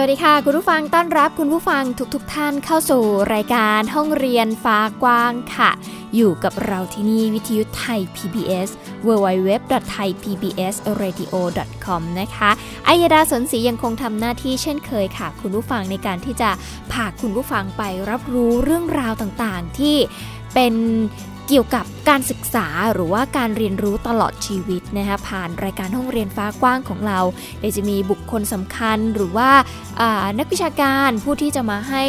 วัสดีค่ะ คุณผู้ฟังต้อนรับคุณผู้ฟังทุกๆทท่านเข้าสู่รายการห้องเรียนฟ้ากว้างค่ะ อยู่กับเราที่นี่วิทยุไทย PBS www.thaipbsradio.com นะคะอัยดาสนศรียังคงทำหน้าที่เช่นเคยค่ะ คุณผู้ฟังในการที่จะพาคุณผู้ฟังไปรับรู้เรื่องราวต่างๆ ที่เป็น เกี่ยวกับการศึกษาหรือว่าการเรียนรู้ตลอดชีวิตนะคะผ่านรายการห้องเรียนฟ้ากว้างของเราเดี๋ยวจะมีบุคคลสำคัญหรือว่านักวิชาการผู้ที่จะมาให้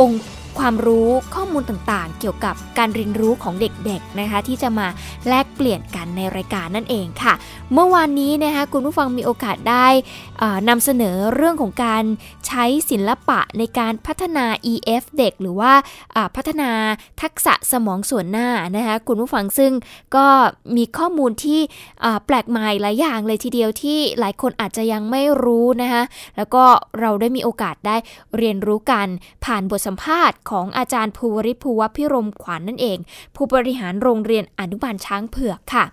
องค์ ความรู้ข้อมูลต่างๆ เกี่ยวกับการเรียนรู้ของเด็กๆนะคะที่จะมาแลกเปลี่ยนกันในรายการนั่นเองค่ะ เมื่อวานนี้นะคะคุณผู้ฟังมีโอกาสได้นำเสนอเรื่องของการใช้ศิลปะในการพัฒนา EF เด็ก หรือว่าพัฒนาทักษะสมองส่วนหน้านะคะคุณผู้ฟังซึ่งก็มีข้อมูลที่แปลกใหม่หลายอย่างเลยทีเดียวที่หลายคนอาจจะยังไม่รู้นะคะแล้วก็เราได้มีโอกาสได้เรียนรู้กันผ่านบทสัมภาษณ์ของอาจารย์ภูวริภูวพิรมขวัญนนั่นเอง ผู้บริหารโรงเรียนอนุบาลช้างเผือกค่ะ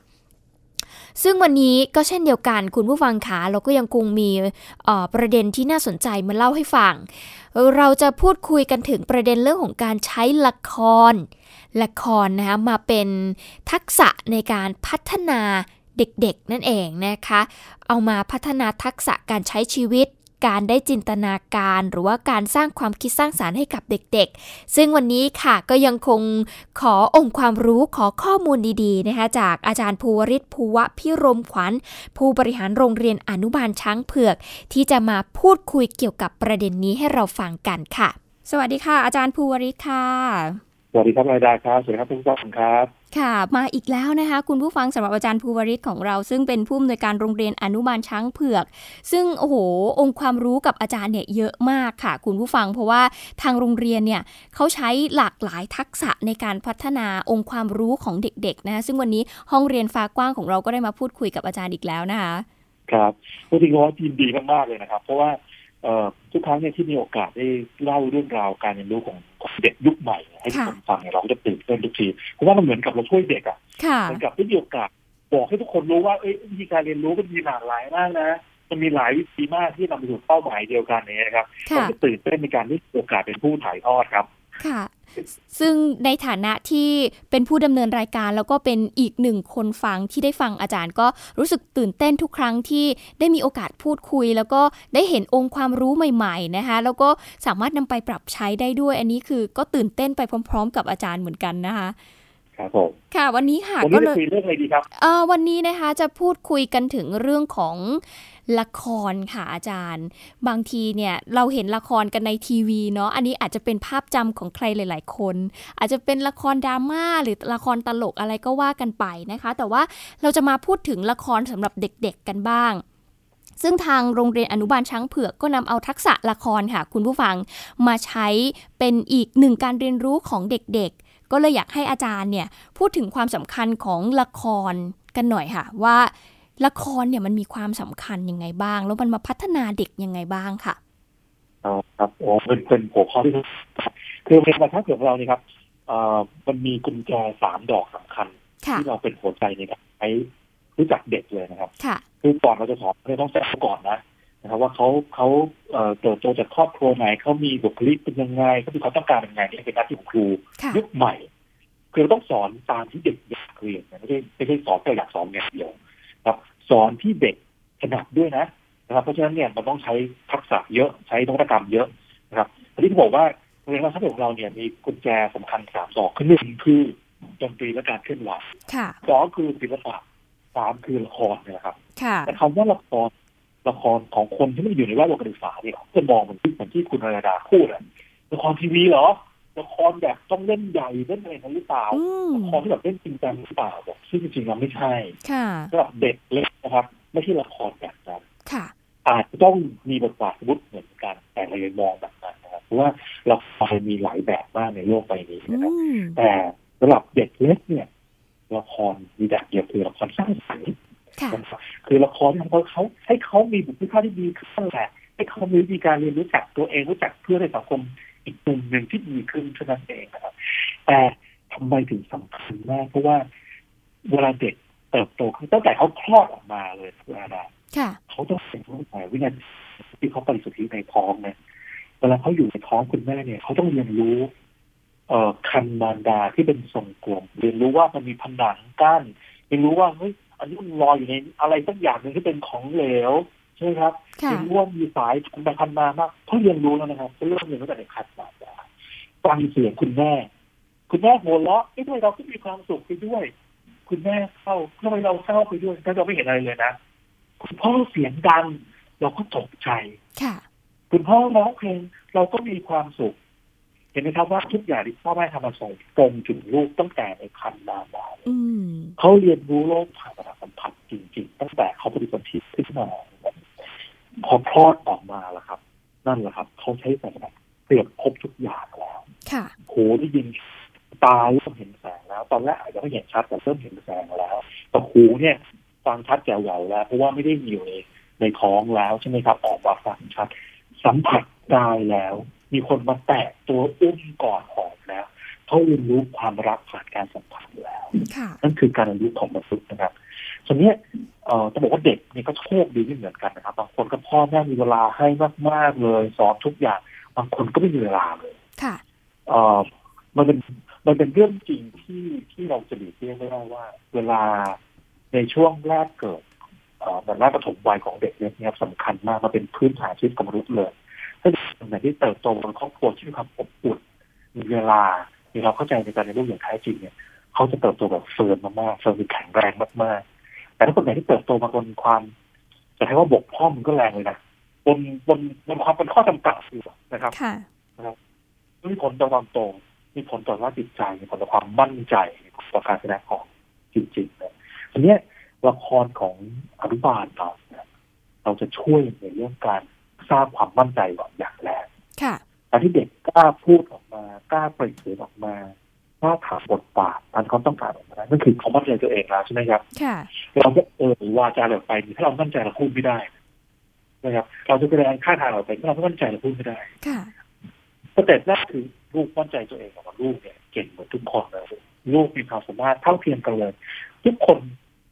ซึ่งวันนี้ก็เช่นเดียวกันคุณผู้ฟังขาเราก็ยังคงมีประเด็นที่น่าสนใจมาเล่าให้ฟัง เราจะพูดคุยกันถึงประเด็นเรื่องของการใช้ละคร ละครนะคะมาเป็นทักษะในการพัฒนาเด็กๆนั่นเองนะคะ เอามาพัฒนาทักษะการใช้ชีวิต การได้จินตนาการหรือว่าการสร้างความคิดสร้างสารรค์ให้กับเด็กๆ ซึ่งวันนี้ค่ะก็ยังคงขอองค์ความรู้ขอข้อมูลดีๆนะคะจากอาจารย์ภูวริศภูวะพิรมขวัญ ผู้บริหารโรงเรียนอนุบาลช้างเผือก ที่จะมาพูดคุยเกี่ยวกับประเด็นนี้ให้เราฟังกันค่ะ สวัสดีค่ะ อาจารย์ภูวริศค่ะวัสดีครับนายดาครับ สวัสดีครับทุกท่านครับ ค่ะ มาอีกแล้วนะคะ คุณผู้ฟังสำหรับอาจารย์ภูวริศของเรา ซึ่งเป็นผู้อำนวยการโรงเรียนอนุบาลช้างเผือก ซึ่งโอ้โห องค์ความรู้กับอาจารย์เนี่ยเยอะมากค่ะ คุณผู้ฟังเพราะว่าทางโรงเรียนเนี่ยเขาใช้หลากหลายทักษะในการพัฒนาองค์ความรู้ของเด็กๆนะะซึ่งวันนี้ห้องเรียนฟ้ากว้างของเราก็ได้มาพูดคุยกับอาจารย์อีกแล้วนะคะครับพูดจริงๆยินดีมากๆเลยนะครับ เพราะว่า ทุกครั้งเนี่ยที่มีโอกาสได้เล่าเรื่องราวการเรียนรู้ของเด็กยุคใหม่ ให้ทุกคนฟังเนี่ยเราก็จะตื่นเต้นทุกทีเพราะว่ามันเหมือนกับเราช่วยเด็กอะเหมือนกับได้มีโอกาสบอกให้ทุกคนรู้ว่าเอ้ยวิธีการเรียนรู้มันมีหลากหลายมากนะมันมีหลายวิธีมากที่นำไปสู่เป้าหมายเดียวกันนี้นะครับเราจะตื่นเต้นในการที่โอกาสเป็นผู้ถ่ายทอดครับค่ะ ซึ่งในฐานะที่เป็นผู้ดำเนินรายการ แล้วก็เป็นอีกหนึ่งคนฟังที่ได้ฟังอาจารย์ก็รู้สึกตื่นเต้นทุกครั้งที่ได้มีโอกาสพูดคุย แล้วก็ได้เห็นองค์ความรู้ใหม่ๆนะคะแล้วก็สามารถนำไปปรับใช้ได้ด้วย อันนี้คือก็ตื่นเต้นไปพร้อม ๆ กับอาจารย์เหมือนกันนะคะครับผมค่ะวันนี้ค่ะก็เลยคุยเรื่องอะไรดีครับเอ่อวันนี้นะคะจะพูดคุยกันถึงเรื่องของ ละครค่ะอาจารย์ บางทีเนี่ยเราเห็นละครกันในทีวีเนาะอันนี้อาจจะเป็นภาพจำของใครหลาย ๆ คน อาจจะเป็นละครดราม่าหรือละครตลกอะไรก็ว่ากันไปนะคะ แต่ว่าเราจะมาพูดถึงละครสำหรับเด็ก ๆ กันบ้างซึ่งทางโรงเรียนอนุบาลช้างเผือกก็นำเอาทักษะละครค่ะ คุณผู้ฟังมาใช้เป็นอีกหนึ่งการเรียนรู้ของเด็กๆ ก็เลยอยากให้อาจารย์เนี่ยพูดถึงความสำคัญของละครกันหน่อยค่ะ ว่า ละครเนี่ยมันมีความสำคัญยังไงบ้าง แล้วมันมาพัฒนาเด็กยังไงบ้างค่ะอ๋อครับโอ้เป็นเป็นหัวข้อที่คือในประทับของเรานี่ครับเอ่อมันมีกุญแจสามดอกสำคัญ ที่เราเป็นหัวใจในการใช้รู้จักเด็กเลยนะครับค่ะคือก่อนเราจะสอนเราต้องแจ้งก่อนนะนะครับว่าเขาเขาเติบโตจากครอบครัวไหนเขามีบุคลิกเป็นยังไงเขามีความต้องการยังไงนี่เป็นหน้าที่ของครูยุคใหม่คือเราต้องสอนตามที่เด็กอยากเรียนไม่ใช่ไม่ใช่สอนแค่อยากสอนอย่างเดียวครับ สอนที่เด็กถนัดด้วยนะนะครับ เพราะฉะนั้นเนี่ยมันต้องใช้ทักษะเยอะใช้นวัตกรรมเยอะนะครับทีนี้ที่บอกว่าโรงเรียนราชของเราเนี่ยมีกุญแจสำคัญสามดอกคือหนึ่งคือดนตรีและการเคลื่อนไหวสองคือศิลปะสามคือละครนะครับแต่คำว่าละครละครของคนที่ไม่อยู่ในแวดวงการศึกษาเนี่ยจะมองเหมือนที่เหมือนที่คุณรดาพูดอะละครทีวีเหรอ ละครแบบต้องเล่นใหญ่เล่นอะไรนั้นหรือเปล่าละครที่แบบเล่นจริงจังหรือเปล่าบอกซึ่งจริงๆแล้วไม่ใช่สำหรับเด็กเล็กนะครับ ไม่ใช่ละครแบบนั้นอาจจะต้องมีบทบาทวุฒิเหมือนกัน แต่เรายังมองแบบนั้นนะครับเพราะว่าละครมีหลายแบบมากในโลกใบนี้นะครับแต่สำหรับเด็กเล็กเนี่ยละครมีแบบเดียวคือละครสร้างสรรค์คือละครที่ทำให้เขาให้เขามีบุคลิกภาพที่ดีขึ้นแหละให้เขามีวิธีการเรียนรู้จักตัวเองรู้จักเพื่อนในสังคม อีกมุมหนึ่งที่ดีขึ้นเท่านั้นเองนะครับ แต่ทำไมถึงสำคัญมาก เพราะว่าเวลาเด็กเติบโตขึ้นตั้งแต่เขาคลอดออกมาเลยเวลาเขาต้องเป็นตั้งแต่วินาทีที่เขาปฏิสุทธิในท้องเนี่ยเวลาเขาอยู่ในท้องคุณแม่เนี่ยเขาต้องเรียนรู้ เอ่อคันมารดาที่เป็นทรงกลมเรียนรู้ว่ามันมีผนังกั้นเรียนรู้ว่าเฮ้ยอันนี้มันลอยอยู่ในอะไรสักอย่างหนึ่งที่เป็นของเหลว ใช่ไหมครับเรียนรู้ว่ามีสายพันไปพันมามากเขาเรียนรู้แล้วนะครับเขาเริ่มเรียนรู้แต่ในคันมารดาฟังเสียงคุณแม่ คุณแม่หัวเราะไม่ใช่เราก็มีความสุขไปด้วย คุณแม่เศร้าทำไมเราเศร้าไปด้วยถ้าเราไม่เห็นอะไรเลยนะคุณพ่อเสียงดัง เราก็ตกใจค่ะคุณพ่อร้องเพลงเราก็มีความสุข เห็นไหมครับว่าทุกอย่างที่พ่อแม่ทำมาส่งตรงถึงลูกตั้งแต่ในคันนาดาเขาเรียนรู้โลกผ่านประสาทสัมผัสจริง ๆ ตั้งแต่เขาปฏิบัติขึ้นมา พอคลอดออกมาแล้วครับ นั่นแหละครับ เขาใช้สารเปรียบครบทุกอย่างแล้วค่ะหูได้ยินตาเริ่มเห็นแสงแล้ว ตอนแรกอาจจะไม่เห็นชัดแต่เริ่มเห็นแสงแล้วแต่หูเนี่ยฟังชัดแจ๋วๆแล้ว เพราะว่าไม่ได้อยู่ในในท้องแล้วใช่ไหมครับออกมาฟังชัด สัมผัสกายแล้ว มีคนมาแตะตัวอุ้มก่อนหอมแล้วเขาเรียนรู้ความรักผ่านการสัมผัสแล้วนั่นคือการเรียนรู้ของมนุษย์นะครับส่วนนี้ เอ่อจะบอกว่าเด็กนี่ก็โชคดีไม่เหมือนกันนะครับ บางคนก็พ่อแม่มีเวลาให้มากๆเลยสอนทุกอย่าง บางคนก็ไม่มีเวลาเลย ค่ะเอ่อมันเป็นมันเป็นเรื่องจริงที่ที่เราจะหลีกเลี่ยงไม่ได้ว่า เวลาในช่วงแรกเกิดเหมือนว่าปฐมวัยของเด็กเนี่ยสำคัญมากมาเป็นพื้นฐานชีวิตของมนุษย์เลยถ้าเด็กคนไหนที่เติบโตในครอบครัวที่มีความอบอุ่นมีเวลามีเราเข้าใจในการเรียนรู้อย่างแท้จริงเนี่ยเขาจะเติบโตแบบ firm มากๆ firm แข็งแรงมากๆ แต่ถ้าคนไหนที่เติบโตมาบนความจะให้ว่าบกพร่องมันก็แรงเลยนะบนบนบนความเป็นข้อจำกัดอยู่นะครับนะครับมีผลต่อความโต มีผลต่อว่าจิตใจมีผลต่อความมั่นใจต่อการแสดงออกจริงๆนะอันนี้ละครของอนุบาลเราเราจะช่วยในเรื่องการสร้างความมั่นใจก่อนอย่างแรกการที่เด็กกล้าพูดออกมากล้าเปิดเผยออกมา กล้าถามบทบาทตามเขาต้องการออกมานั่นคือเขามั่นใจตัวเองแล้วใช่ไหมครับเราก็เออวาจาเราไปถ้าเรามั่นใจเราพูดไม่ได้นะครับเราจะแสดงค่าทางเราไปถ้าเราไม่มั่นใจเราพูดไม่ได้สเต็ปแรกคือลูกมั่นใจตัวเองกับลูกเนี่ยเก่งเหมือนทุกคนเลยลูกมีความสามารถเท่าเทียมกันเลยทุกคน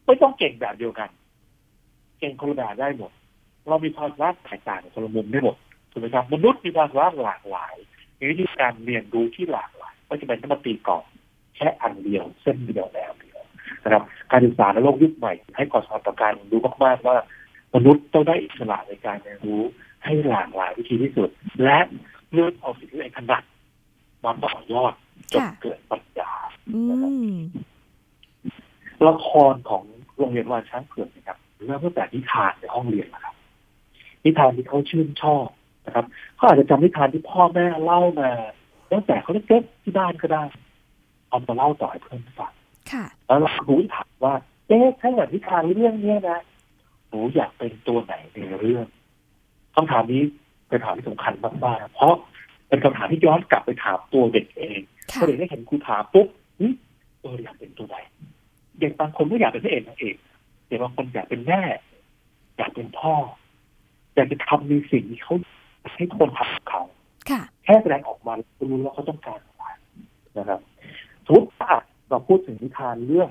ไม่ต้องเก่งแบบเดียวกัน เก่งคนละแบบได้หมด เรามีความสามารถแตกต่างคนละมุมได้หมดถูกไหมครับมนุษย์มีความสามารถหลากหลายมีวิธีการเรียนรู้ที่หลากหลาย ไม่จะเป็นต้องมาตีกรอบแค่อันเดียวเส้นเดียวแล้วเดียวนะครับการศึกษาในโลกยุคใหม่ ให้ก่อสอนต่อการรู้มากๆว่ามนุษย์ต้องได้อิสระในการเรียนรู้ให้หลากหลายวิธีที่สุด และเลือกเอาสิ่งที่เองถนัดมาต่อยอดจนเกิดปัญญาละครของโรงเรียนวานช้างเผือกนะครับเริ่มตั้งแต่นิทานในห้องเรียนนะครับนิทานที่เขาชื่นชอบนะครับเขาอาจจะจำนิทานที่พ่อแม่เล่ามา ตั้งแต่เขาเล็กๆที่บ้านก็ได้เอามาเล่าต่อให้เพื่อนฟังแล้วเรารู้ถามว่าเอ๊ะถ้าอย่างนิทานเรื่องนี้นะหนูอยากเป็นตัวไหนในเรื่องคำถามนี้เป็นคำถามที่สำคัญมากๆเพราะเป็นคำถามที่ย้อนกลับไปถามตัวเด็กเองพอเด็กได้เห็นครูถามปุ๊บเอออยากเป็นตัวไหนเด็กบางคนก็อยากเป็นพระเอกนางเอกเด็กบางคนอยากเป็นแม่อยากเป็นพ่ออยากจะทำในสิ่งที่เขาให้คนทำเขา แค่แสดงออกมารู้ว่าเขาต้องการอะไรนะครับสมมติถ้าเราพูดถึงนิทานเรื่อง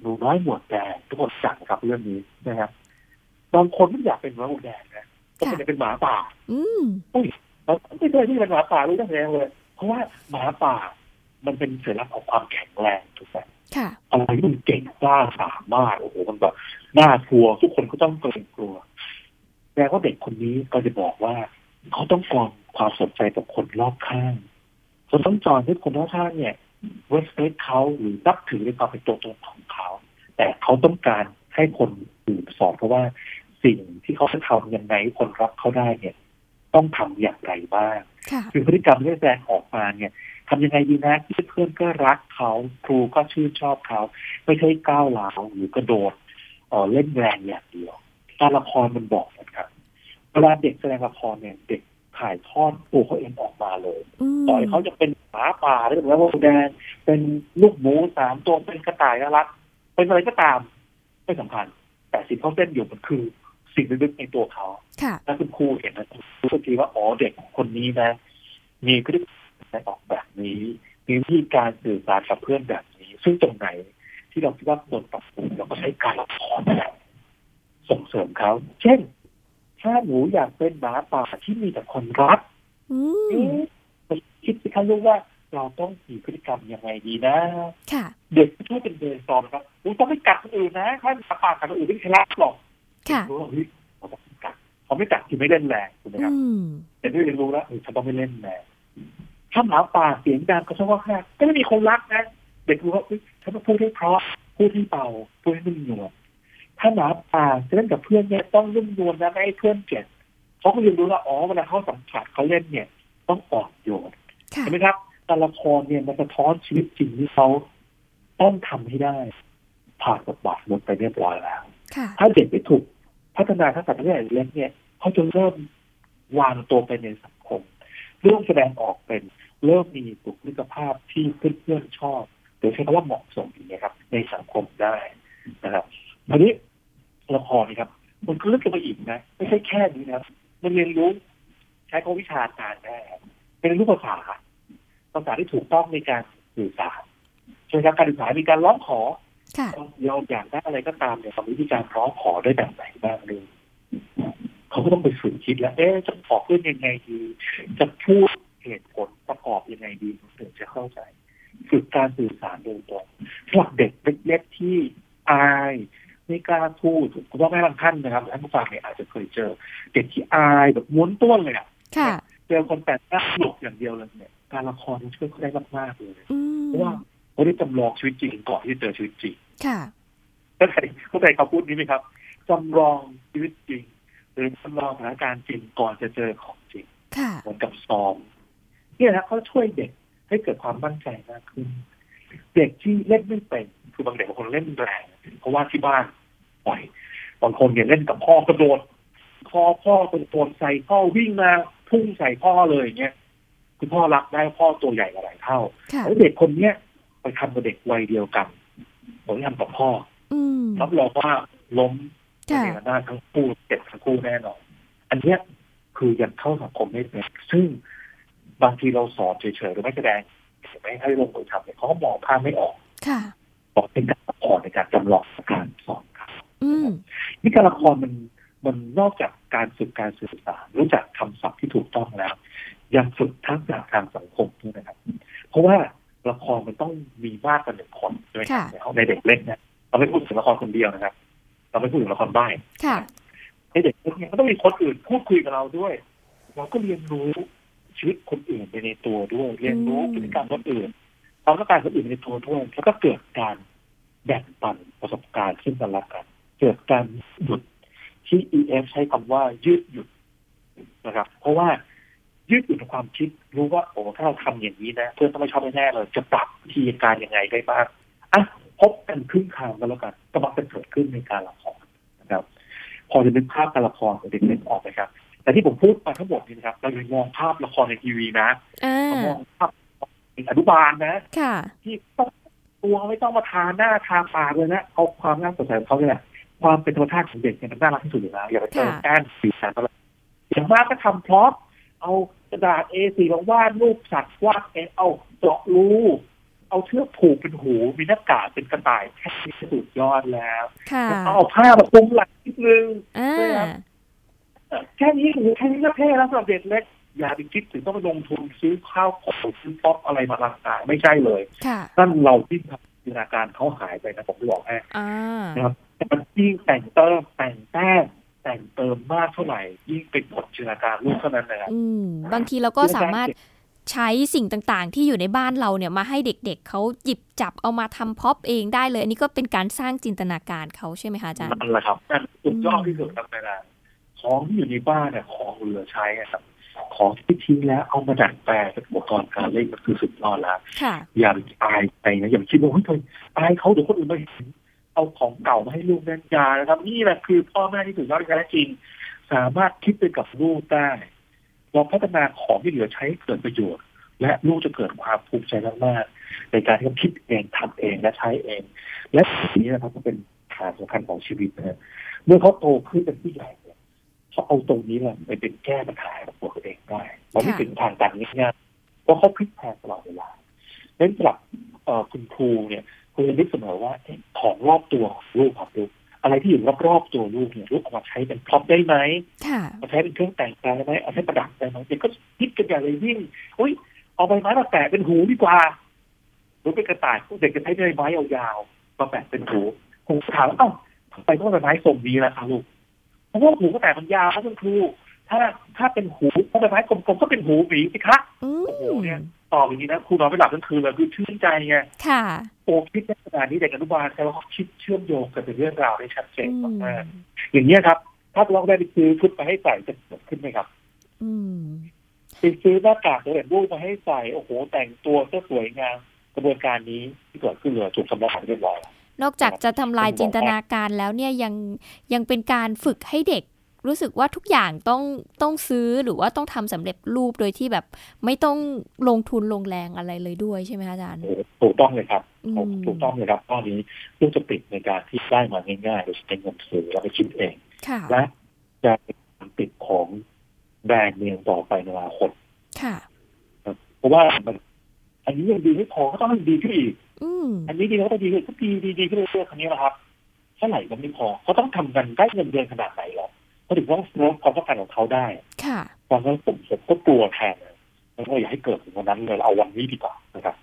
หนูน้อยหมวดแดงทุกคนจักนะครับเรื่องนี้นะครับบางคนไม่อยากเป็นหนูน้อยหมวดแดงนะก็อยากเป็นหมาป่า อืมไม่ใช่ที่เป็นหมาป่ารู้ตั้งแต่เลย เพราะว่าหมาป่า มันเป็นสัญลักษณ์ของความแข็งแรงถูกไหมอะไรที่มันเก่งกล้าสามารถโอ้โหมันแบบน่ากลัวทุกคนก็ต้องเกรงกลัวแต่ว่าเด็กคนนี้ก็จะบอกว่า เขาต้องการความสนใจจากคนรอบข้างคนต้องจอนให้คนรอบข้างเนี่ยเวสเปคเขาหรือนับถือในความเป็นตัวตนของเขา แต่เขาต้องการให้คนอื่นสอนเพราะว่าสิ่งที่เขาจะทำยังไงคนรักเขาได้เนี่ย ต้องทำอย่างไรบ้างคือพฤติกรรมที่แสดงออกมาเนี่ยทำยังไงดีนะที่เพื่อนก็รักเขาครูก็ชื่นชอบเขา ไม่ใช่ก้าวร้าวหรือกระโดดเออเล่นแรงอย่างเดียวการละครมันบอกนะครับ เวลาเด็กแสดงละครเนี่ย เด็กถ่ายทอดตัวเขาเองออกมาเลยมต่อยเขาจะเป็นหมาป่าหรือเป็นว่าแดงเป็นลูกหมูสามตัวเป็นกระต่ายน่ารักเป็นอะไรก็ตามไม่สำคัญ แต่สิ่งเขาเต้นอยู่มันคือสิ่งลึกๆในตัวเขาค่ะถ้าคุณครูเห็นนะรู้ทันทีว่าอ๋อเด็กคนนี้นะ มีพฤติกรรมแสดงออกแบบนี้ มีวิธีการสื่อสารกับเพื่อนแบบนี้ ซึ่งตรงไหนที่เราคิดว่าควรปรับปรุงเราก็ใช้การละครนั่นแหละส่งเสริมเขา เช่น ถ้าหนูอยากเป็นหมาป่าที่มีแต่คนรักอืมเอ๊ะคิดสิคะลูกว่าเราต้องมีพฤติกรรมยังไงดีนะค่ะเด็กไม่ใช่เป็นเบนซอมนะครับหนูต้องไม่กัดคนอื่นนะถ้าหมาป่ากัดคนอื่นไม่ใช่รักหรอกค่ะรู้ว่าเฮ้ยเขาต้องกัดเขาไม่กัดคือไม่เล่นแรงถูกไหมครับอืมแต่ด้วยเรียนรู้แล้วเออฉันต้องไม่เล่นแรงถ้าหมาป่าเสียงดังก็ชอบว่าแค่ก็ไม่มีคนรักนะเด็กรู้ว่าเฮ้ยฉันต้องพูดให้เพราะพูดให้เบาพูดให้นุ่มนวล ถ้าหมาป่าจะเล่นกับเพื่อนเนี่ยต้องนุ่มนวลนะไม่ให้เพื่อนเจ็บเขาก็เรียนรู้ว่าอ๋อเวลาเขาสัมผัสเขาเล่นเนี่ย ต้องอ่อนโยนค่ะเห็นไหมครับการละครเนี่ยมันสะท้อนชีวิตจริงที่เขาต้องทำให้ได้ ผ่านบทบาทหมดไปเรียบร้อยแล้วค่ะถ้าเด็กไม่ถูกพัฒนาทักษะตั้งแต่เล็กเนี่ยเขาจะเริ่มวางตัวไปในสังคม เริ่มแสดงออกเป็นเริ่มมีบุคลิกภาพที่เพื่อนๆชอบหรือใช้คำว่าเหมาะสมอย่างเงี้ยครับ ในสังคมได้นะครับทีนี้ ละครนี่ครับ มันก็ลึกลงไปอีกนะ ไม่ใช่แค่นี้นะครับมันเรียนรู้ใช้คำวิชาการได้ครับเป็นเรียนรู้ภาษาภาษาที่ถูกต้องในการสื่อสารใช่ไหมครับการสื่อสารมีการร้องขอค่ะเราอยากได้อะไรก็ตามเนี่ยเรามีวิธีการร้องขอได้แบบไหนบ้างดูเขาก็ต้องไปฝึกคิดแล้ว เอ๊ะจะขอเพื่อนยังไงดีจะพูดเหตุผลประกอบยังไงดีถึงจะเข้าใจ ฝึกการสื่อสารโดยตรงสำหรับเด็กเล็กๆที่อาย ไม่กล้าพูดคุณพ่อแม่บางท่านนะครับท่านผู้ฟังเนี่ยอาจจะเคยเจอ เด็กที่อายแบบม้วนต้วนเลยอะค่ะเจอคนแปลกหน้าหลบอย่างเดียวเลยเนี่ยการละครมันช่วยเขาได้มากๆเลยอืมเพราะว่าเขาได้จำลองชีวิตจริงก่อนที่จะเจอชีวิตจริงค่ะเข้าใจเข้าใจคำพูดนี้ไหมครับจำลองชีวิตจริง หรือจำลองสถานการณ์จริงก่อนจะเจอของจริงค่ะเหมือนกับซ้อมเนี่ยนะเขาช่วยเด็กให้เกิดความมั่นใจมากขึ้น เด็กที่เล่นไม่เป็นคือบางเด็กบางคนเล่นแรง เพราะว่าที่บ้านปล่อยบางคนเนี่ยเล่นกับพ่อกระโดดคอพ่อกระโดดใส่พ่อวิ่งมาพุ่งใส่พ่อเลยอย่างเงี้ยคือพ่อรักได้พ่อตัวใหญ่กว่าหลายเท่าค่ะแล้วเด็กคนเนี้ยไปทำกับเด็กวัยเดียวกันผมทำกับพ่ออืมรับรองว่าล้มค่ะในหน้าทั้งคู่เจ็บทั้งคู่แน่นอนอันเนี้ยคือยังเข้าสังคมไม่เป็นซึ่งบางทีเราสอนเฉยๆหรือไม่แสดงไม่ให้ลงมือทำเนี่ยเขาก็มองภาพไม่ออก ค่ะบอกเป็นการละครในการจำลองการสอนเขาอืมนี่การละครมันมันนอกจากการฝึกการสื่อสารรู้จักคำศัพท์ที่ถูกต้องแล้ว ยังฝึกทักษะทางสังคมด้วยนะครับ เพราะว่าละครมันต้องมีมากกว่าหนึ่งคนใช่ไหมครับค่ะในห้องในเด็กเล็กเนี่ยเราไม่พูดถึงละครคนเดียวนะครับ เราไม่พูดถึงละครใบ้ค่ะในเด็กเล็กเนี่ยมันต้องมีคนอื่นพูดคุยกับเราด้วย เราก็เรียนรู้ชีวิตคนอื่นไปในตัวด้วย เรียนรู้พฤติกรรมคนอื่น ความต้องการคนอื่นในตัวด้วยแล้วก็เกิดการแบ่งปันประสบการณ์ซึ่งกันและกัน เกิดการหยุดที่ EF ใช้คำว่ายืดหยุดนะครับ เพราะว่ายืดหยุดในความคิดรู้ว่าโอ้ถ้าเราทำอย่างนี้นะเพื่อนต้องไม่ชอบแน่ๆเลย จะปรับวิธีการยังไงได้บ้างอะพบกันครึ่งทางกันแล้วกันก็มักจะเกิดขึ้นในการละครนะครับ พอจะนึกภาพการละครของเด็กๆออกไหมครับ แต่ที่ผมพูดมาทั้งหมดนี่นะครับ เรายังมองภาพละครในทีวีนะอ่าเรามองภาพเป็น อนุบาลนะค่ะที่ต้องตัวไม่ต้องมาทาหน้าทาปากเลยนะเอาความน่าสนใจของเขาเนี่ยแหละความเป็นธรรมชาติของเด็กเนี่ยมันน่ารักที่สุดอยู่แล้วอย่าไปเติมค่ะแก้มสีสันอะไรอย่างมากก็ทำพร็อพเอากระดาษ A4 มาวาดรูปสัตว์วาดเองเอาเจาะรูเอาเชือกผูกเป็นหูมีหน้ากากเป็นกระต่ายแค่นี้สุดยอดแล้วค่ะเอาผ้ามาคลุมหลังนิดนึงอ่าแค่นี้โอ้โหแค่นี้ก็เท่แล้วสำหรับเด็กเล็ก อย่าไปคิดถึงต้องไปลงทุนซื้อข้าวของซื้อป๊อปอะไรมาลังกายไม่ใช่เลยค่ะนั่นเราที่ทำจินตนาการเขาหายไปนะผมจะบอกให้อ่านะครับแต่มันยิ่งแต่งเติมแต่งแต้มแต่งเติมมากเท่าไหร่ ยิ่งเป็นบทจินตนาการลูกเท่านั้นนะครับอืมบางทีเราก็สามารถใช้สิ่งต่างๆ ที่อยู่ในบ้านเราเนี่ยมาให้เด็กๆเขาหยิบจับเอามาทำพ็อปเองได้เลย อันนี้ก็เป็นการสร้างจินตนาการเขาใช่ไหมคะอาจารย์นั่นแหละครับนั่นสุดยอดที่สุดครับนายนาของที่อยู่ในบ้านเนี่ยของเหลือใช้อะครับ ของที่ทิ้งแล้วเอามาดัดแปลงเป็นอุปกรณ์การเล่นมันคือสุดยอดแล้วค่ะอย่าอายไปนะอย่าไปคิดว่าเฮ้ยเธออายเขาเดี๋ยวคนอื่นมาเห็นเอาของเก่ามาให้ลูกเล่นยานะครับ นี่แหละคือพ่อแม่ที่สุดยอดที่แท้จริง สามารถคิดไปกับลูกได้เราพัฒนาของที่เหลือใช้เกิดประโยชน์และลูกจะเกิดความภูมิใจมากๆในการที่เขาคิดเองทำเองและใช้เอง และสิ่งนี้นะครับก็เป็นฐานสำคัญของชีวิตนะเมื่อเขาโตขึ้นเป็นผู้ใหญ่เนี่ยเขาเอาตรงนี้แหละไปเป็นแก้ปัญหาของตัวเอ งได้เราไม่ถึงทางการง่ายๆเพราะเขาพลิกแพลงตลอดเวลาดังนั้นสำหรับคุณครูเนี่ยคุณจะนึกเสมอว่าของรอบตัวลูกครับลูกอะไรที่อยู่รอบๆตัวลูกเนี่ยลูกเอามาใช้เป็นพร็อพได้ไหมมาใช้เป็นเครื่องแต่งกายได้ไหมเอาใช้ประดับได้ไหมเด็กก็คิดกันอย่างไรยิ่งอุ้ยเอาใบไม้มาแปะเป็นหูดีกว่าหรือเป็นกระต่ายเด็กจะใช้ใบไม้ยาวๆมาแปะเป็นหูผมถามว่าเอ้าทำไมต้องใบไม้ทรงนี้ล่ะครับลูกเพราะว่าหูก็แต่มันยาวครับคุณครู ถ้าถ้าเป็นหูถ้าใบไม้กลมๆก็เป็นหูหมีสิคะโอ้โหเนี่ยตอบอย่างนี้นะครูนอนไม่หลับทั้งคืนเลยคือชื่นใจไงค่ะโอ้คิดในขนาดนี้เด็กอนุบาลแต่ว่าเขาคิดเชื่อมโยงกันเป็นเรื่องราวได้ชัดเจนมากอย่างนี้ครับ ถ้าเราได้ไปซื้อชุดมาให้ใส่จะเกิดขึ้นไหมครับ อืมไปซื้อหน้ากากเด็กลูกมาให้ใส่โอ้โห แต่งตัวก็สวยงามกระบวนการนี้ที่เกิดขึ้นเลยถูกสำลักเรียบร้อยนอกจากจะทำลายจินตนาการแล้วเนี่ยยังยังเป็นการฝึกให้เด็ก รู้สึกว่าทุกอย่างต้องต้องซื้อหรือว่าต้องทำสำเร็จรูปโดยที่แบบไม่ต้องลงทุนลงแรงอะไรเลยด้วยใช่ไหมคะอาจารย์ถูกต้องเลยครับถูกต้องเลยครับข้อนี้ลูกจะปิดในการที่ได้มาง่ายๆโดยใช้เงินซื้อแล้วไปคิดเองและจะเป็นติดของแบรนด์เนมต่อไปในอนาคตเพราะว่ามัน อันนี้ยังดีไม่พอก็ต้องให้ดีขึ้นอีกอันนี้ดีแล้วก็ดีขึ้นก็ดีดีดีขึ้นเรื่อยๆคันนี้นะครับเท่าไหร่ก็ไม่พอเขาต้องทำกันได้เงินเดือนขนาดไหนหรอ เขาถึงต้องลดความต้องการของเขาได้ค่ะตอนนั้นผมผมก็กลัวแทนแล้วก็อยากให้เกิดถึงวันนั้นเลยเอาวันนี้ดีกว่านะครับ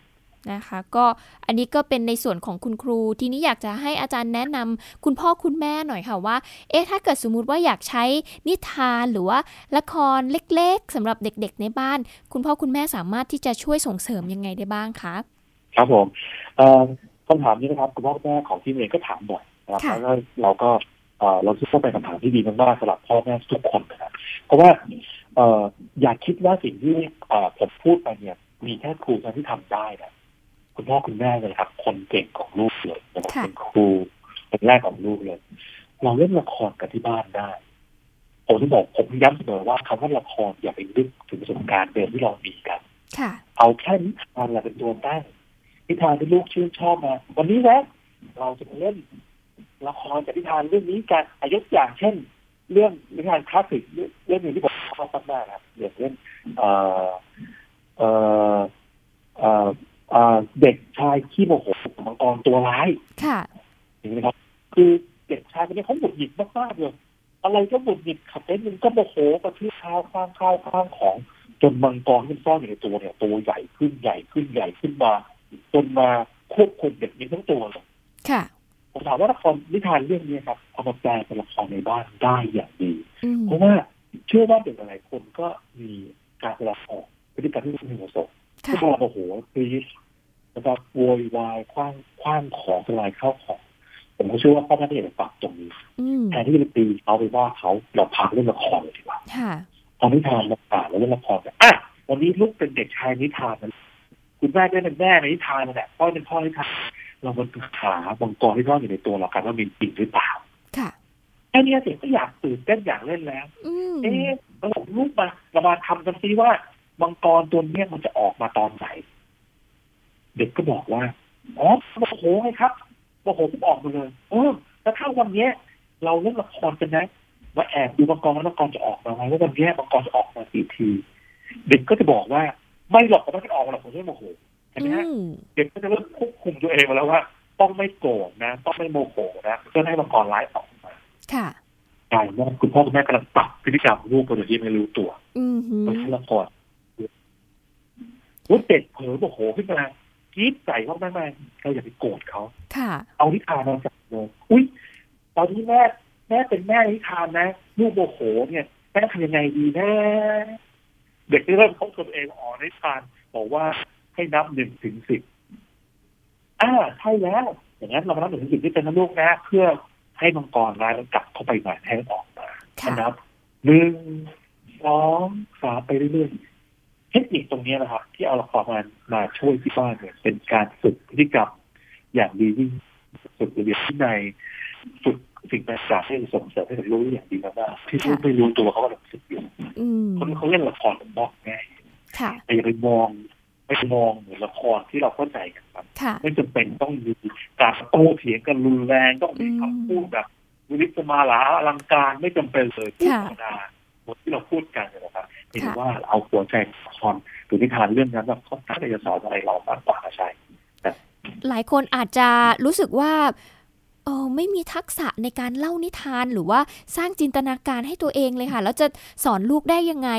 นะคะก็อันนี้ก็เป็นในส่วนของคุณครู ทีนี้อยากจะให้อาจารย์แนะนำคุณพ่อคุณแม่หน่อยค่ะว่า เอ๊ะถ้าเกิดสมมุติว่าอยากใช้นิทานหรือว่าละครเล็กๆสำหรับเด็กๆในบ้าน คุณพ่อคุณแม่สามารถที่จะช่วยส่งเสริมยังไงได้บ้างคะครับผมคำถามนี้นะครับคุณพ่อคุณแม่ของที่เองก็ถามบ่อยนะครับแล้วเราก็ เราคิดว่าเป็นคำถามที่ดีมากๆสำหรับพ่อแม่ทุกคนนะครับเพราะว่าอย่าคิดว่าสิ่งที่ผมพูดไปเนี่ย มีแค่ครูที่ทำได้นะคุณพ่อคุณแม่เลยครับ คนเก่งของลูกเลยนะครับเป็นครูเป็นแรกของลูกเลย เราเล่นละครกันที่บ้านได้ผมที่บอกผมย้ำเสมอว่าคำว่าละครอย่าไปนึกถึงประสบการณ์เดิมที่เรามีกันเอาแค่นิทานแหละเป็นตัวตั้งนิทานที่ลูกชื่นชอบมาวันนี้นะเราจะเล่น ละครจากนิทานเรื่องนี้กันอายุอย่างเช่น เรื่องนิทานคลาสสิกเรื่องหนึ่งที่ผมชอบมากครับอย่างเช่นเอ่อเอ่อเอ่อเด็กชายขี้โมโหมังกรตัวร้าย ค่ะเห็นไหมครับ คือเด็กชายคนนี้เขาหมุดหงิดมากๆเลยอะไรก็หมุดหงิดขับไปนึงก็โมโหกระทืบเท้าข้างข้าวข้างของ จนมังกรที่ซ่อนอยู่ในตัวเนี่ยตัวใหญ่ขึ้นใหญ่ขึ้นใหญ่ขึ้นมา จนมาควบคุมเด็กนี้ทั้งตัวเลยค่ะ ผมถามว่าละครนิทานเรื่องนี้ครับเอามาแปลเป็นละครในบ้านได้อย่างดี เพราะว่าเชื่อว่าเด็กหลายคนก็มีการแสดงออกพฤติกรรมที่ไม่เหมาะสมที่บอกโอ้โหครีสนะครับโวยวายคว้างคว้างของทลายข้าวของ ผมก็เชื่อว่าพ่อแม่เด็กปรับตรงนี้แทนที่จะตีเขาไปว่าเขาเราพาเล่นละครเลยดีกว่าเอานิทานมาอ่านแล้วเล่นละครแบบอะวันนี้ลูกเป็นเด็กชายนิทานนะคุณแม่เป็นแม่ในนิทานนั่นแหละพ่อเป็นพ่อนิทาน เรามันขาบางกรที่ซ่อนอยู่ในตัวเรากันว่ามีจริงหรือเปล่า ค่ะแค่นี้เสียก็อยากตื่นเต้นอยากเล่นแล้ว เอ๊ะเราบอกลูกมาเรามาทำกันซิว่ามังกรตัวนี้มันจะออกมาตอนไหน เด็กก็บอกว่า อ๋อโมโหไงครับโมโหผมออกมาเลย เออแล้วถ้าวันนี้เราเล่นละครกันนะว่าแอบดูมังกรแล้วมังกรจะออกมาไหมว่าวันนี้มังกรจะออกมากี่ที เด็กก็จะบอกว่า ไม่หรอกมันไม่ออกมาหรอกผมไม่โมโห เห็นไหมฮะเด็กก็จะเริ่มควบคุมตัวเองมาแล้วว่าต้องไม่โกรธนะ ต้องไม่โมโหนะเพื่อให้มังกรร้ายออกมาค่ะใช่ว่าคุณพ่อคุณแม่กำลังปรับพฤติกรรมลูกโดยที่ไม่รู้ตัวอืมเพราะฉะนั้นก่อนว่าเด็กเผลอโมโหขึ้นมากีดใส่เขาไม่ไม่เราอย่าไปโกรธเขาค่ะ เอานิทานมาจากเลยอุ้ยตอนนี้แม่แม่เป็นแม่นิทานนะลูกโมโหเนี่ยแม่ทำยังไงดีนะเด็กที่เริ่มเข้าตัวเองอ๋อนิทานบอกว่า ให้นับหนึ่งถึงสิบอ่าใช่แล้ว อย่างนั้นเรามานับหนึ่งถึงสิบที่เป็นลูกนะ เพื่อให้มังกรร้ายมันกลับเข้าไปใหม่ให้ออกมานับหนึ่งสองสามไปเรื่อยๆเทคนิคตรงนี้นะครับ ที่เอาละครมามาช่วยที่บ้านเนี่ยเป็นการฝึกพฤติกรรมอย่างดียิ่งฝึกระเบียบที่ในฝึกสิ่งต่างๆที่ส่งเสริมให้กับลูกอย่างดีมากๆที่ลูกไม่รู้ตัวเขาก็รู้สึกอยู่คนเขาเล่นละครมันบอกง่ายแต่อย่าไปมอง ไปมองเหมือนละครที่เราเข้าใจกันครับไม่จำเป็นต้องมีการโต้เถียงกันรุนแรงต้องมีคำพูดแบบวิสมาลาอลังการไม่จำเป็นเลยพูดธรรมดาบทที่เราพูดกันนะครับเห็นว่าเอาหัวใจละครหรือนิทานเรื่องนั้นว่าเขาตั้งใจจะสอนอะไรเรามากกว่าใช่หลายคนอาจจะรู้สึกว่าเออไม่มีทักษะในการเล่านิทานหรือว่าสร้างจินตนาการให้ตัวเองเลยค่ะ แล้วจะสอนลูกได้ยังไง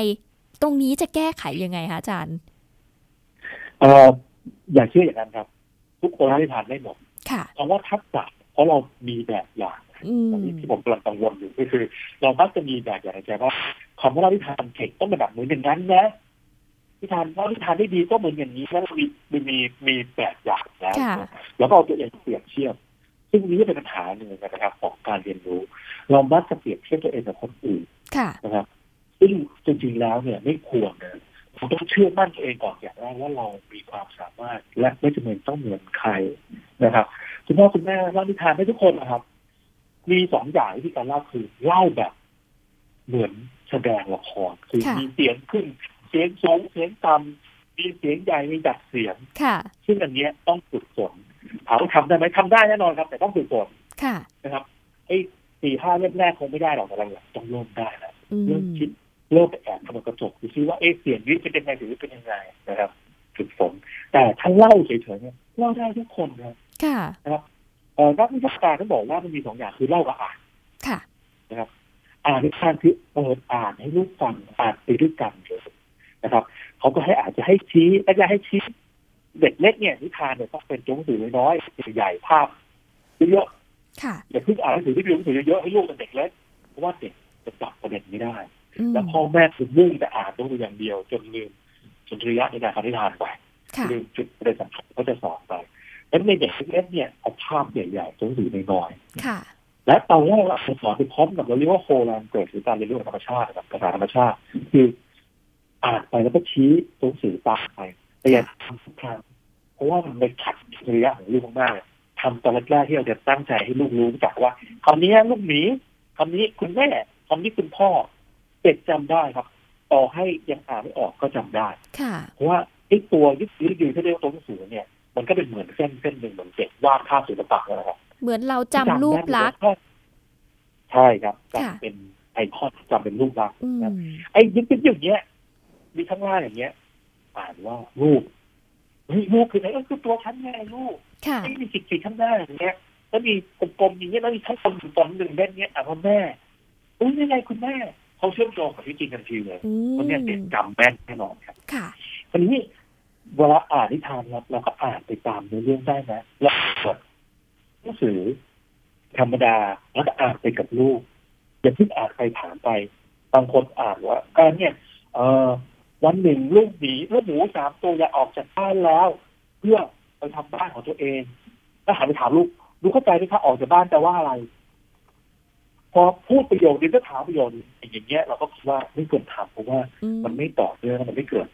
ตรงนี้จะแก้ไขยังไงคะอาจารย์ เอออย่าเชื่ออย่างนั้นครับ ทุกคนเล่านิทานได้หมดค่ะเพราะว่าทักษะเพราะเรามีแบบอย่างที่ผมกำลังกังวลอยู่ก็คือ เรามักจะมีแบบอย่างใจว่าคำว่าเล่านิทานเก่งต้องเป็นแบบเหมือนอย่างนั้นนะนิทานเล่านิทานได้ดีก็เหมือนอย่างนี้แล้วมีมีมีแบบอย่างแล้วแล้วก็เอาตัวเองเปรียบเทียบซึ่งนี้เป็นปัญหาหนึ่งนะครับ ของการเรียนรู้ เรามักจะเปรียบเทียบตัวเองกับคนอื่นนะครับซึ่งจริงๆแล้วเนี่ยไม่ควรนะ เราต้องเชื่อมั่นตัวเองก่อนอย่างแรกว่าเรามีความสามารถและไม่จำเป็นต้องเหมือนใครนะครับคุณพ่อคุณแม่เล่านิทานให้ทุกคนนะครับ มีสองอย่างที่การเล่าคือเล่าแบบ เหมือนแสดงละครคือมีเสียงขึ้น เสียงสูงเสียงต่ำมีเสียงใหญ่มีดัดเสียงซึ่งอันนี้ต้องฝึกฝนถามว่าทำได้ไหมทำได้แน่นอนครับ แต่ต้องฝึกฝนนะครับไอ้สี่ห้าเล่มแรกคงไม่ได้หรอกแต่หลังต้องเริ่มได้แล้วเริ่มคิด เริ่มไปแอบทำกระจกดูซิว่าเอ๊ะเสียงนี้เป็นยังไงหรือเป็นยังไงนะครับฝึกฝนแต่ถ้าเล่าเฉยๆเนี่ยเล่าได้ทุกคนนะนะครับเอ่อนักวิชาการเขาบอกว่ามันมีสองอย่างคือเล่ากับอ่านค่ะนะครับ อ่านในการคือเปิดอ่านให้ลูกฟังอ่านไปด้วยกันเลยนะครับเขาก็ให้อาจจะให้ชี้แล้วจะให้ชี้เด็กเล็กเนี่ยนิทานเนี่ยต้องเป็นตัวหนังสือน้อยใหญ่ภาพเยอะอย่าเพิ่งอ่านหนังสือที่เป็นหนังสือเยอะให้ลูกเป็นเด็กเล็กเพราะว่าเด็กจะจับประเด็นไม่ได้ แล้วพ่อแม่คือมุ่งแต่อ่านตัวอย่างเดียว จนลืมจนระยะในการนิทานไปลืมจุดประเด็นสำคัญก็จะสอนไปแล้วในเด็กเล็กเนี่ยเอาภาพใหญ่ๆตัวหนังสือน้อยๆและตอนแรกเราสอนไปพร้อมกับเราเรียกว่าโฮแลนเกิดหรือการเรียนรู้ธรรมชาติกับภาษาธรรมชาติ คืออ่านไปแล้วก็ชี้ตัวหนังสือตามไปแต่อย่าทำทุกครั้งเพราะว่ามันเป็นขัดระยะของลูกมากทำตอนแรกที่เราจะตั้งใจให้ลูกรู้จักว่าคำนี้ลูกหมีคำนี้คุณแม่คำนี้คุณพ่อ เด็กจำได้ครับต่อให้ยังอ่านไม่ออกก็จำได้เพราะว่าไอ้ตัวยึดยืดยืนที่เรียกว่าตัวหนังสือเนี่ย มันก็เป็นเหมือนเส้นเส้นหนึ่งเหมือนเด็กวาดภาพศิลปะนะครับเหมือนเราจำรูปลักษณ์ใช่ครับจำเป็นไอคอนจำเป็นรูปลักษณ์ไอ้ยึดยึดอย่างเงี้ยมีข้างล่างอย่างเงี้ยอ่านว่ารูปเฮ้ยลูกคือไหนก็คือตัวฉันไงลูกไม่มีสิทธิ์ข้างหน้าอย่างเงี้ยแล้วมีกลมๆอย่างเงี้ยแล้วมีทั้งคนตอนหนึ่งเล่นเนี้ยอะพ่อแม่อุ้ยยังไงคุณแม่ เขาเชื่อมโยงกับที่จริงกันทีเลยเพราะเนี่ยเด็กจำแม่นแน่นอนครับค่ะอันนี้เวลาอ่านนิทานเราก็อ่านไปตามเนื้อเรื่องได้นะแล้วกดหนังสือธรรมดาแล้วก็อ่านไปกับลูกอย่าเพิ่งอ่านไปถามไป บางคนอ่านว่าการเนี่ย เออวันหนึ่งลูกหมีลูกหมูสามตัวอยากออกจากบ้านแล้ว เพื่อไปทำบ้านของตัวเอง แล้วหันไปถามลูกลูกเข้าใจไหมคะออกจากบ้านแต่ว่าอะไร พอพูดประโยคนี้ก็ถามประโยคอย่างเงี้ยเราก็คิดว่าไม่ควรถามเพราะว่ามันไม่ต่อเนื่องมันไม่เกิด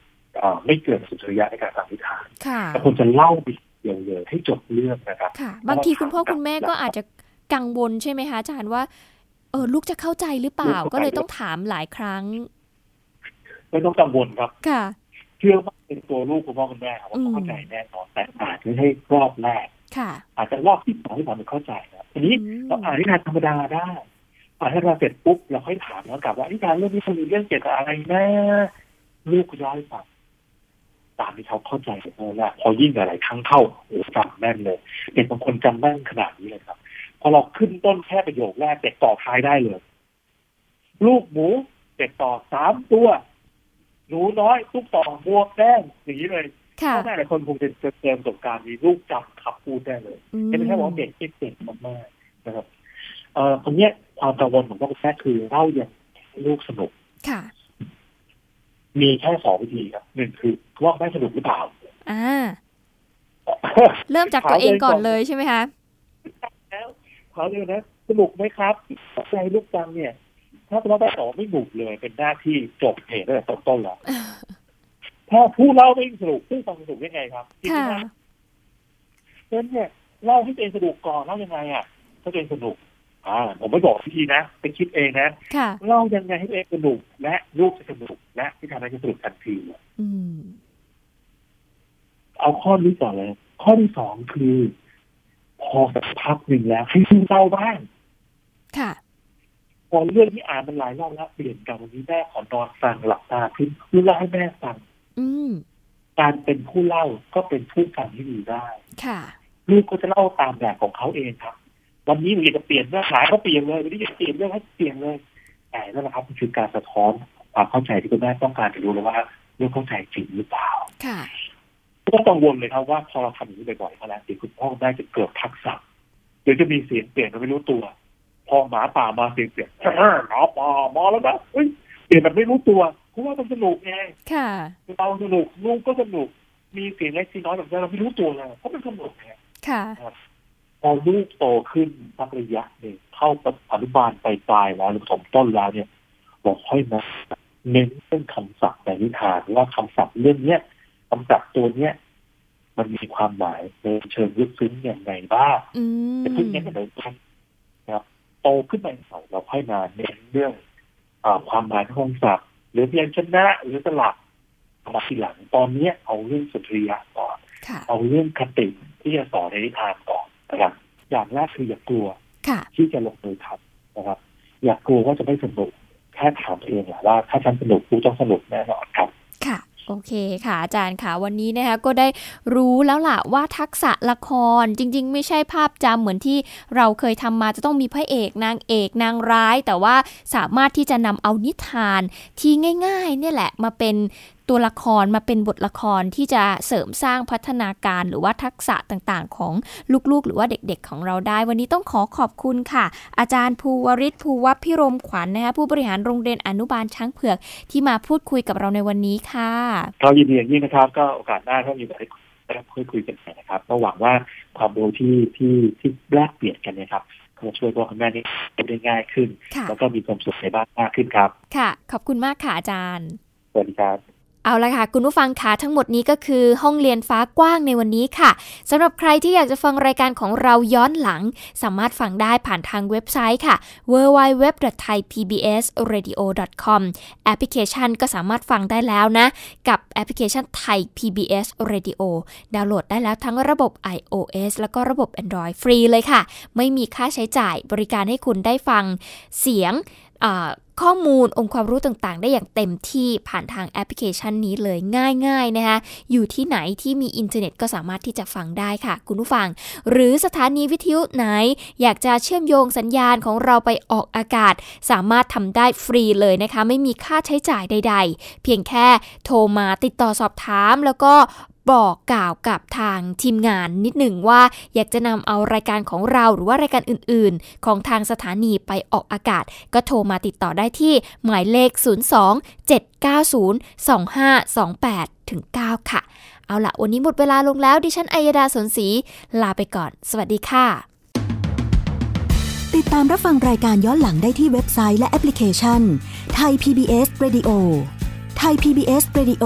อ่าไม่เกิดสุนทรียะในการฟังนิทานแต่คนจะเล่าไปเดียวๆให้จบเรื่องนะครับบางทีคุณพ่อคุณแม่ก็อาจจะกังวลใช่ไหมคะอาจารย์ว่าเออลูกจะเข้าใจหรือเปล่าก็เลยต้องถามหลายครั้งไม่ต้องกังวลครับค่ะเชื่อว่าเป็นตัวลูกคุณพ่อคุณแม่ครับว่าเข้าใจแน่นอนแต่อาจจะให้รอบแรกค่ะอาจจะรอบที่สองที่สามเข้าใจนะทีนี้เราอ่านนิทานธรรมดาได้ อ่านให้เราเสร็จปุ๊บเราค่อยถามแล้วกลับว่านิทานเรื่องนี้มันมีเรื่องเกี่ยวกับอะไรนะลูกก็ย้อยฟังตามที่เขาเข้าใจเลยแหละพอยิ่งอะไรครั้งเข้าโอ้จำแม่นเลยเด็กบางคนจำแม่นขนาดนี้เลยครับ พอเราขึ้นต้นแค่ประโยคแรกเด็กต่อท้ายได้เลย ลูกหมูเด็กต่อสามตัวหนูน้อยทุกต่อบวกแดงอย่างนี้เลยพ่อแม่หลายคนคงจะเจอประสบการณ์นี้ลูกจำขับพูดได้เลยไม่ใช่ว่าเด็กเก่งมากๆนะครับ เอ่อตรงนี้ ความกังวลของพ่อแม่คือเล่าอย่างลูกสนุกค่ะ มีแค่สองวิธีครับหนึ่งคือว่าแม่สนุกหรือเปล่าอ่าเริ่มจากตัวเองก่อนเลยใช่ไหมคะแล้วเขาเลยนะสนุกไหมครับใจลูกจังเนี่ย ถ้าเราได้ตอบไม่บุกเลยเป็นหน้าที่จบเหตุตั้งแต่ต้นต้นแล้วถ้าผู้เล่าไม่สนุกผู้ฟังสนุกยังไงครับจริงไหมเพราะเนี่ยเล่าให้ตัวเองสนุกก่อนเล่ายังไงอะถ้าตัวเองสนุก อ่าผมไม่บอกวิธีนะไปคิดเองนะค่ะเล่ายังไงให้ตัวเองสนุกและลูกจะสนุกและที่ทำให้สนุกทันทีอืมเอาข้อนี้ก่อนเลย ข้อที่สองคือ พอสักพักหนึ่งแล้วให้ซึเศร้าบ้างค่ะพอเรื่องที่อ่านมันหลายรอบแล้วเปลี่ยนกันวันนี้แม่ขอนอนฟังหลับตาขึ้นคือเล่าให้แม่ฟังอืมการเป็นผู้เล่าก็เป็นผู้ฟังที่ดีได้ ค่ะ ลูกก็จะเล่าตามแบบของเขาเองครับ วันนี้หนูอยากจะเปลี่ยนเนื้อหาก็เปลี่ยนเลยวันนี้อยากเปลี่ยนเรื่องให้เปลี่ยนเลยแต่นั่นแหละครับมันคือการสะท้อนความเข้าใจที่คุณแม่ต้องการจะรู้เลยว่าลูกเข้าใจจริงหรือเปล่าค่ะก็ต้องกังวลเลยครับว่าพอเราทำอย่างนี้บ่อยๆมาแล้วเดี๋ยวคุณพ่อคุณแม่จะเกิดทักษะเดี๋ยวจะมีเสียงเปลี่ยนโดยไม่รู้ตัว พอหมาป่ามาเสียงเปลี่ยนหมาป่ามาแล้วนะเฮ้ยเปลี่ยนแบบไม่รู้ตัวเพราะว่ามันสนุกไงค่ะเราสนุกลูกก็สนุกมีเสียงเล็กเสียงน้อยแบบนี้เราไม่รู้ตัวเลยเพราะมันสนุกไงค่ะ พอลูกโตขึ้นสักระยะหนึ่งเข้าอนุบาลไปปลายแล้วหรือสมต้นแล้วเนี่ย บอกค่อยมาเน้นเรื่องคำศัพท์ในนิทานว่าคำศัพท์เรื่องเนี้ยคำศัพท์ตัวเนี้ยมันมีความหมายในเชิงลึกซึ้งอย่างไรบ้างอืมแต่เพิ่งเน้นกันเลยนะครับ โตขึ้นไปหน่อยเราค่อยมาเน้นเรื่องอาความหมายของคำศัพท์ หรือพยัญชนะหรือสลักมาทีหลังตอนเนี้ยเอาเรื่องสุนทรียะก่อนค่ะเอาเรื่องคติที่จะสอนในนิทานก่อน นะครับอย่างแรกคืออย่ากลัวค่ะที่จะลงมือทำนะครับ อย่ากลัวว่าจะไม่สนุกแค่ถามตัวเองแหละว่าถ้าฉันสนุกกูต้องสนุกแน่นอนครับค่ะโอเคค่ะอาจารย์ค่ะวันนี้นะคะก็ได้รู้แล้วล่ะว่าทักษะละครจริง ๆ ไม่ใช่ภาพจำเหมือนที่เราเคยทำมาจะต้องมีพระเอกนางเอกนางร้าย แต่ว่าสามารถที่จะนำเอานิทานที่ง่าย ๆ เนี่ยแหละมาเป็น ตัวละครมาเป็นบทละครที่จะเสริมสร้างพัฒนาการหรือว่าทักษะต่างๆ ของลูกๆ หรือว่าเด็กๆ ของเราได้ วันนี้ต้องขอขอบคุณค่ะ อาจารย์ภูวริศภูวัพิรมขวัญนะคะผู้บริหารโรงเรียนอนุบาลช้างเผือกที่มาพูดคุยกับเราในวันนี้ค่ะเรายินดีอย่างยิ่งนะครับ ก็โอกาสหน้าถ้ามีโอกาสได้คุยคุยกันใหม่นะครับก็หวังว่าความรู้ที่ที่ที่แลกเปลี่ยนกันเนะครับก็จะช่วยพ่อคุณแม่นี่ได้ง่ายขึ้นค่ะแล้วก็มีความสุขในบ้านมากขึ้นครับ ค่ะ ขอบคุณมากค่ะอาจารย์สวัสดีครับ เอาละค่ะ คุณผู้ฟังคะทั้งหมดนี้ก็คือห้องเรียนฟ้ากว้างในวันนี้ค่ะสำหรับใครที่อยากจะฟังรายการของเราย้อนหลัง สามารถฟังได้ผ่านทางเว็บไซต์ค่ะ www.thaipbsradio.com แอปพลิเคชันก็สามารถฟังได้แล้วนะ กับแอปพลิเคชันไทย PBS Radio ดาวน์โหลดได้แล้วทั้งระบบ iOS แล้วก็ระบบ Android ฟรีเลยค่ะ ไม่มีค่าใช้จ่ายบริการให้คุณได้ฟังเสียง ข้อมูลองค์ความรู้ต่างๆ ได้อย่างเต็มที่ผ่านทางแอปพลิเคชันนี้เลยง่ายๆนะคะอยู่ที่ไหนที่มีอินเทอร์เน็ตก็สามารถที่จะฟังได้ค่ะ คุณผู้ฟัง หรือสถานีวิทยุไหน อยากจะเชื่อมโยงสัญญาณของเราไปออกอากาศ สามารถทำได้ฟรีเลยนะคะ ไม่มีค่าใช้จ่ายใด ๆ เพียงแค่โทรมาติดต่อสอบถามแล้วก็ บอกกล่าวกับทางทีมงานนิดหนึ่งว่า อยากจะนำเอารายการของเราหรือว่ารายการอื่นๆ ของทางสถานีไปออกอากาศ ก็โทรมาติดต่อได้ที่หมายเลข 02 790 2528ถึง9ค่ะ เอาละวันนี้หมดเวลาลงแล้ว ดิฉันอัยดาสนศรีลาไปก่อน สวัสดีค่ะ ติดตามรับฟังรายการย้อนหลังได้ที่เว็บไซต์และแอปพลิเคชันไทย PBS Radio ไทย PBS Radio